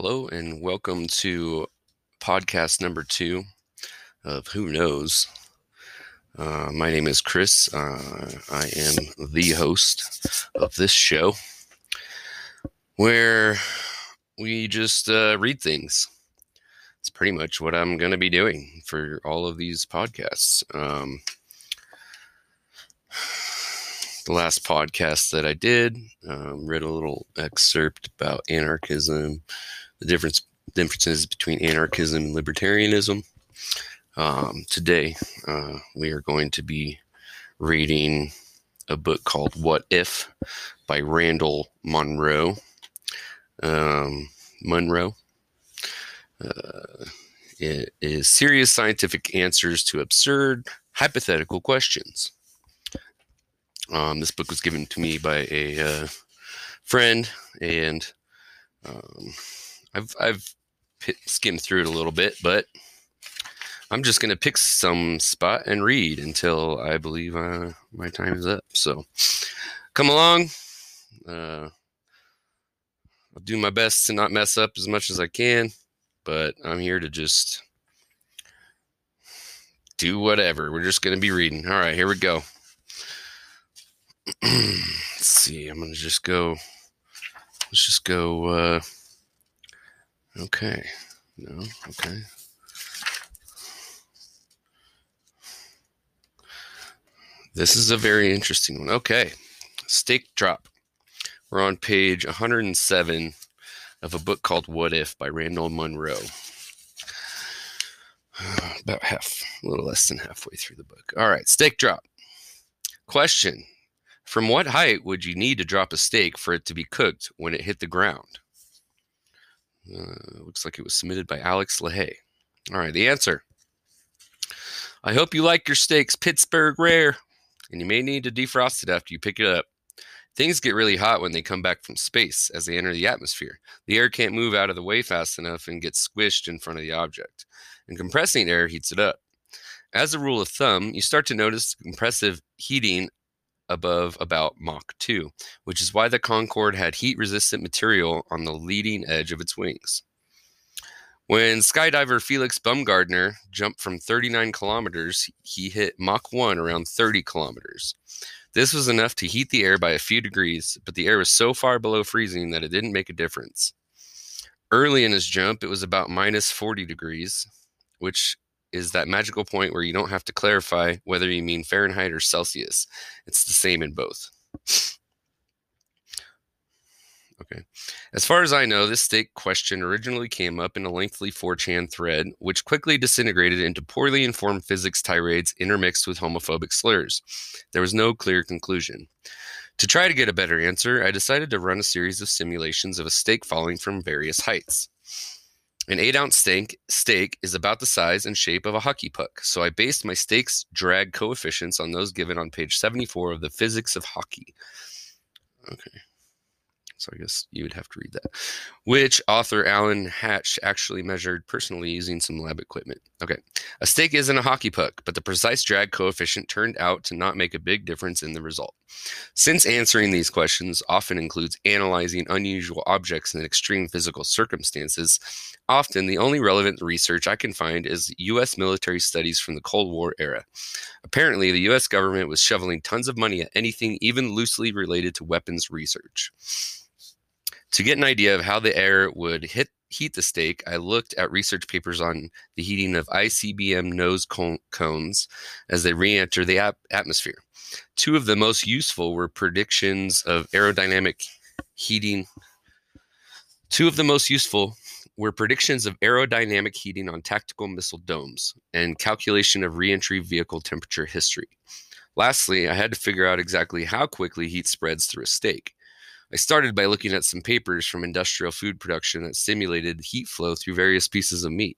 Hello, and welcome to podcast number two of Who Knows. Uh, my name is Chris. Uh, I am the host of this show where we just uh, read things. It's pretty much what I'm going to be doing for all of these podcasts. Um, the last podcast that I did, um, read a little excerpt about anarchism, the difference differences between anarchism and libertarianism. Um, today, uh, we are going to be reading a book called What If by Randall Monroe. Um, Munroe. Uh, it is serious scientific answers to absurd hypothetical questions. Um, this book was given to me by a uh, friend, and um, I've I've skimmed through it a little bit, but I'm just gonna pick some spot and read until I believe uh, my time is up. So come along. Uh, I'll do my best to not mess up as much as I can, but I'm here to just do whatever. We're just gonna be reading. All right, here we go. let's see. I'm gonna just go. Let's just go. Uh, okay. No. Okay. This is a very interesting one. Okay. Steak drop. We're on page 107 of a book called What If by Randall Munroe. About half, a little less than halfway through the book. All right, steak drop. Question from what height would you need to drop a steak for it to be cooked when it hit the ground? Uh, looks like it was submitted by Alex LaHaye. All right, the answer. I hope you like your steaks Pittsburgh rare, and you may need to defrost it after you pick it up. Things get really hot when they come back from space as they enter the atmosphere. The air can't move out of the way fast enough and gets squished in front of the object, and compressing air heats it up. As a rule of thumb, you start to notice compressive heating above about Mach 2, which is why the Concorde had heat resistant material on the leading edge of its wings. When skydiver Felix Baumgartner jumped from 39 kilometers, he hit Mach 1 around 30 kilometers. This was enough to heat the air by a few degrees, but the air was so far below freezing that it didn't make a difference. Early in his jump, it was about minus 40 degrees, which is that magical point where you don't have to clarify whether you mean Fahrenheit or Celsius. It's the same in both. Okay. As far as I know, this steak question originally came up in a lengthy 4chan thread, which quickly disintegrated into poorly informed physics tirades intermixed with homophobic slurs. There was no clear conclusion. To try to get a better answer, I decided to run a series of simulations of a steak falling from various heights. An 8 ounce steak, steak is about the size and shape of a hockey puck, so I based my steak's drag coefficients on those given on page 74 of the Physics of Hockey. Okay. So I guess you would have to read that. Which author Alan Hatch actually measured personally using some lab equipment. Okay. A steak isn't a hockey puck, but the precise drag coefficient turned out to not make a big difference in the result. Since answering these questions often includes analyzing unusual objects in extreme physical circumstances, often the only relevant research I can find is US military studies from the Cold War era. Apparently, the US government was shoveling tons of money at anything even loosely related to weapons research. To get an idea of how the air would hit heat the steak, I looked at research papers on the heating of ICBM nose cones as they re-enter the ap- atmosphere. Two of the most useful were predictions of aerodynamic heating. Two of the most useful were predictions of aerodynamic heating on tactical missile domes and calculation of reentry vehicle temperature history. Lastly, I had to figure out exactly how quickly heat spreads through a steak. I started by looking at some papers from industrial food production that simulated heat flow through various pieces of meat.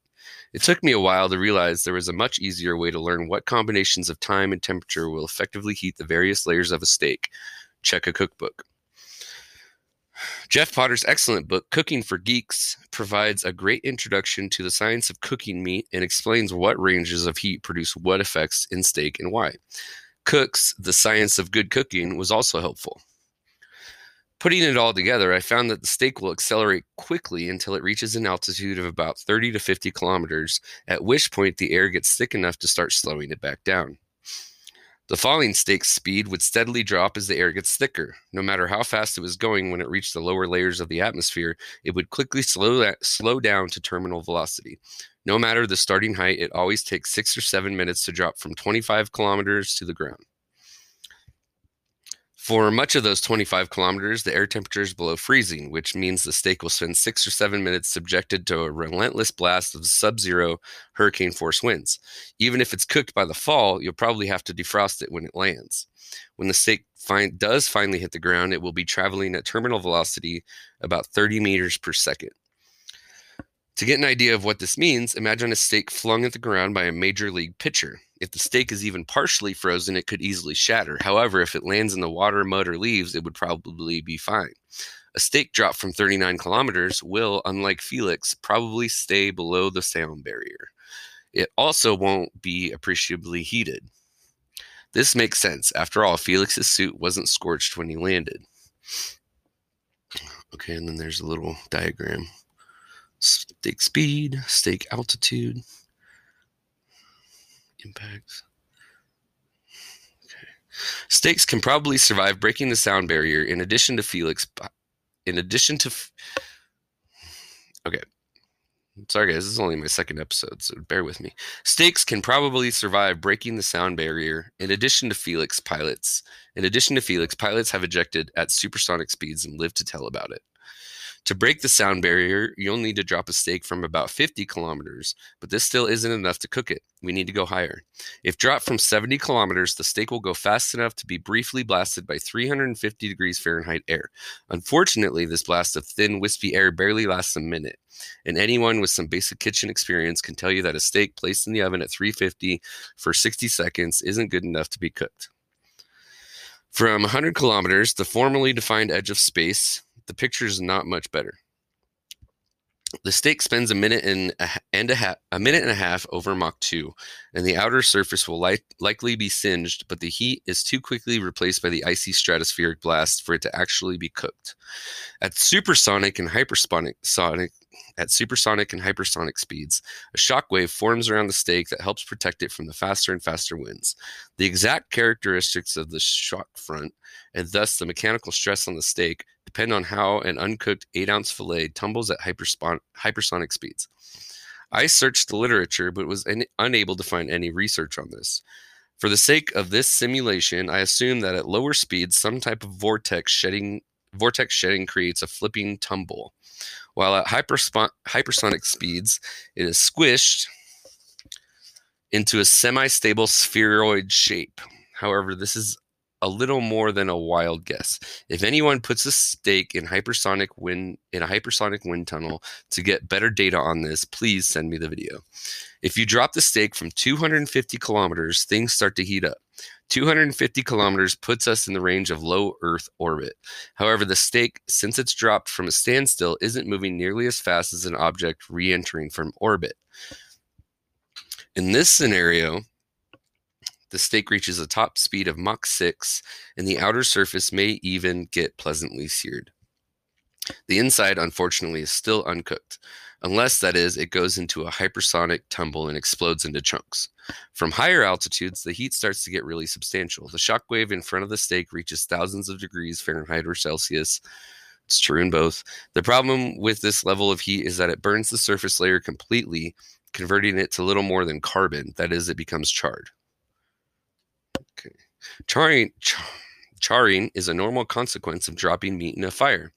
It took me a while to realize there was a much easier way to learn what combinations of time and temperature will effectively heat the various layers of a steak. Check a cookbook. Jeff Potter's excellent book, Cooking for Geeks, provides a great introduction to the science of cooking meat and explains what ranges of heat produce what effects in steak and why. Cook's The Science of Good Cooking was also helpful. Putting it all together, I found that the steak will accelerate quickly until it reaches an altitude of about 30 to 50 kilometers, at which point the air gets thick enough to start slowing it back down. The falling steak's speed would steadily drop as the air gets thicker. No matter how fast it was going when it reached the lower layers of the atmosphere, it would quickly slow, slow down to terminal velocity. No matter the starting height, it always takes six or seven minutes to drop from 25 kilometers to the ground. For much of those 25 kilometers, the air temperature is below freezing, which means the steak will spend six or seven minutes subjected to a relentless blast of sub zero hurricane force winds. Even if it's cooked by the fall, you'll probably have to defrost it when it lands. When the steak does finally hit the ground, it will be traveling at terminal velocity about 30 meters per second. To get an idea of what this means, imagine a steak flung at the ground by a major league pitcher. If the steak is even partially frozen, it could easily shatter. However, if it lands in the water, mud, or leaves, it would probably be fine. A steak dropped from 39 kilometers will, unlike Felix, probably stay below the sound barrier. It also won't be appreciably heated. This makes sense. After all, Felix's suit wasn't scorched when he landed. Okay, and then there's a little diagram steak speed, steak altitude, impacts. Okay. Steaks can probably survive breaking the sound barrier in addition to Felix. In addition to. Okay. Sorry, guys, this is only my second episode, so bear with me. Steaks can probably survive breaking the sound barrier. In addition to Felix pilots, in addition to Felix, pilots have ejected at supersonic speeds and live to tell about it. To break the sound barrier, you'll need to drop a steak from about 50 kilometers, but this still isn't enough to cook it. We need to go higher. If dropped from 70 kilometers, the steak will go fast enough to be briefly blasted by 350 degrees Fahrenheit air. Unfortunately, this blast of thin, wispy air barely lasts a minute. And anyone with some basic kitchen experience can tell you that a steak placed in the oven at 350 for 60 seconds isn't good enough to be cooked. From 100 kilometers, the formally defined edge of space, the picture is not much better. The steak spends a minute and a, and a, half, a minute and a half over Mach 2, and the outer surface will li- likely be singed, but the heat is too quickly replaced by the icy stratospheric blast for it to actually be cooked. At supersonic and hypersonic sonic, at supersonic and hypersonic speeds, a shock wave forms around the steak that helps protect it from the faster and faster winds. The exact characteristics of the shock front, and thus the mechanical stress on the steak, depend on how an uncooked 8 ounce filet tumbles at hypersonic speeds. I searched the literature but was un- unable to find any research on this. For the sake of this simulation, I assume that at lower speeds, some type of vortex shedding vortex shedding creates a flipping tumble, while at hypersonic speeds, it is squished into a semi-stable spheroid shape. However, this is a little more than a wild guess. If anyone puts a steak in hypersonic wind in a hypersonic wind tunnel to get better data on this, please send me the video. If you drop the steak from 250 kilometers, things start to heat up. 250 kilometers puts us in the range of low Earth orbit. However, the steak, since it's dropped from a standstill, isn't moving nearly as fast as an object re entering from orbit. In this scenario, the steak reaches a top speed of Mach 6, and the outer surface may even get pleasantly seared. The inside, unfortunately, is still uncooked, unless, that is, it goes into a hypersonic tumble and explodes into chunks. From higher altitudes, the heat starts to get really substantial. The shock wave in front of the steak reaches thousands of degrees Fahrenheit or Celsius. It's true in both. The problem with this level of heat is that it burns the surface layer completely, converting it to little more than carbon. That is, it becomes charred. Okay. Charring, char, charring is a normal consequence of dropping meat in a fire.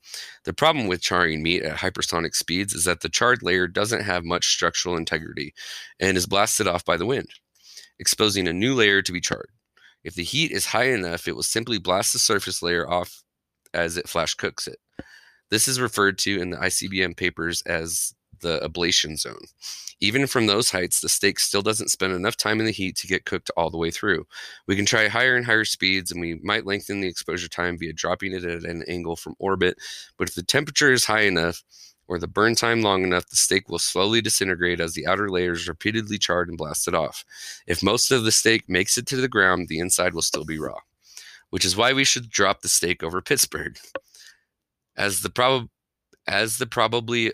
The problem with charring meat at hypersonic speeds is that the charred layer doesn't have much structural integrity and is blasted off by the wind, exposing a new layer to be charred. If the heat is high enough, it will simply blast the surface layer off as it flash cooks it. This is referred to in the ICBM papers as the ablation zone. Even from those heights, the steak still doesn't spend enough time in the heat to get cooked all the way through. We can try higher and higher speeds, and we might lengthen the exposure time via dropping it at an angle from orbit. But if the temperature is high enough, or the burn time long enough, the steak will slowly disintegrate as the outer layer is repeatedly charred and blasted off. If most of the steak makes it to the ground, the inside will still be raw, which is why we should drop the steak over Pittsburgh. As the prob as the probably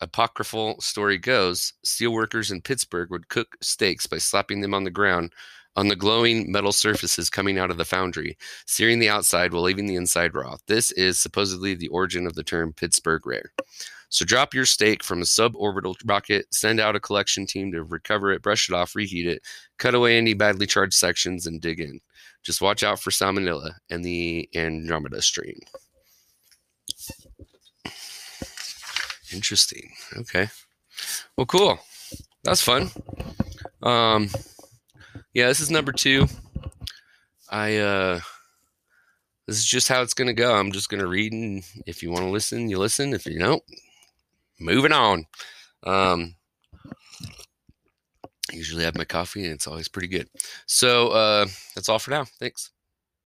apocryphal story goes, steelworkers in Pittsburgh would cook steaks by slapping them on the ground on the glowing metal surfaces coming out of the foundry, searing the outside while leaving the inside raw. This is supposedly the origin of the term Pittsburgh rare. So drop your steak from a suborbital rocket, send out a collection team to recover it, brush it off, reheat it, cut away any badly charged sections, and dig in. Just watch out for salmonella and the Andromeda strain. Interesting. Okay. Well, cool. That's fun. Um, yeah, this is number two. I uh, this is just how it's gonna go. I'm just gonna read, and if you want to listen, you listen. If you don't, moving on. Um, I usually have my coffee, and it's always pretty good. So uh, that's all for now. Thanks.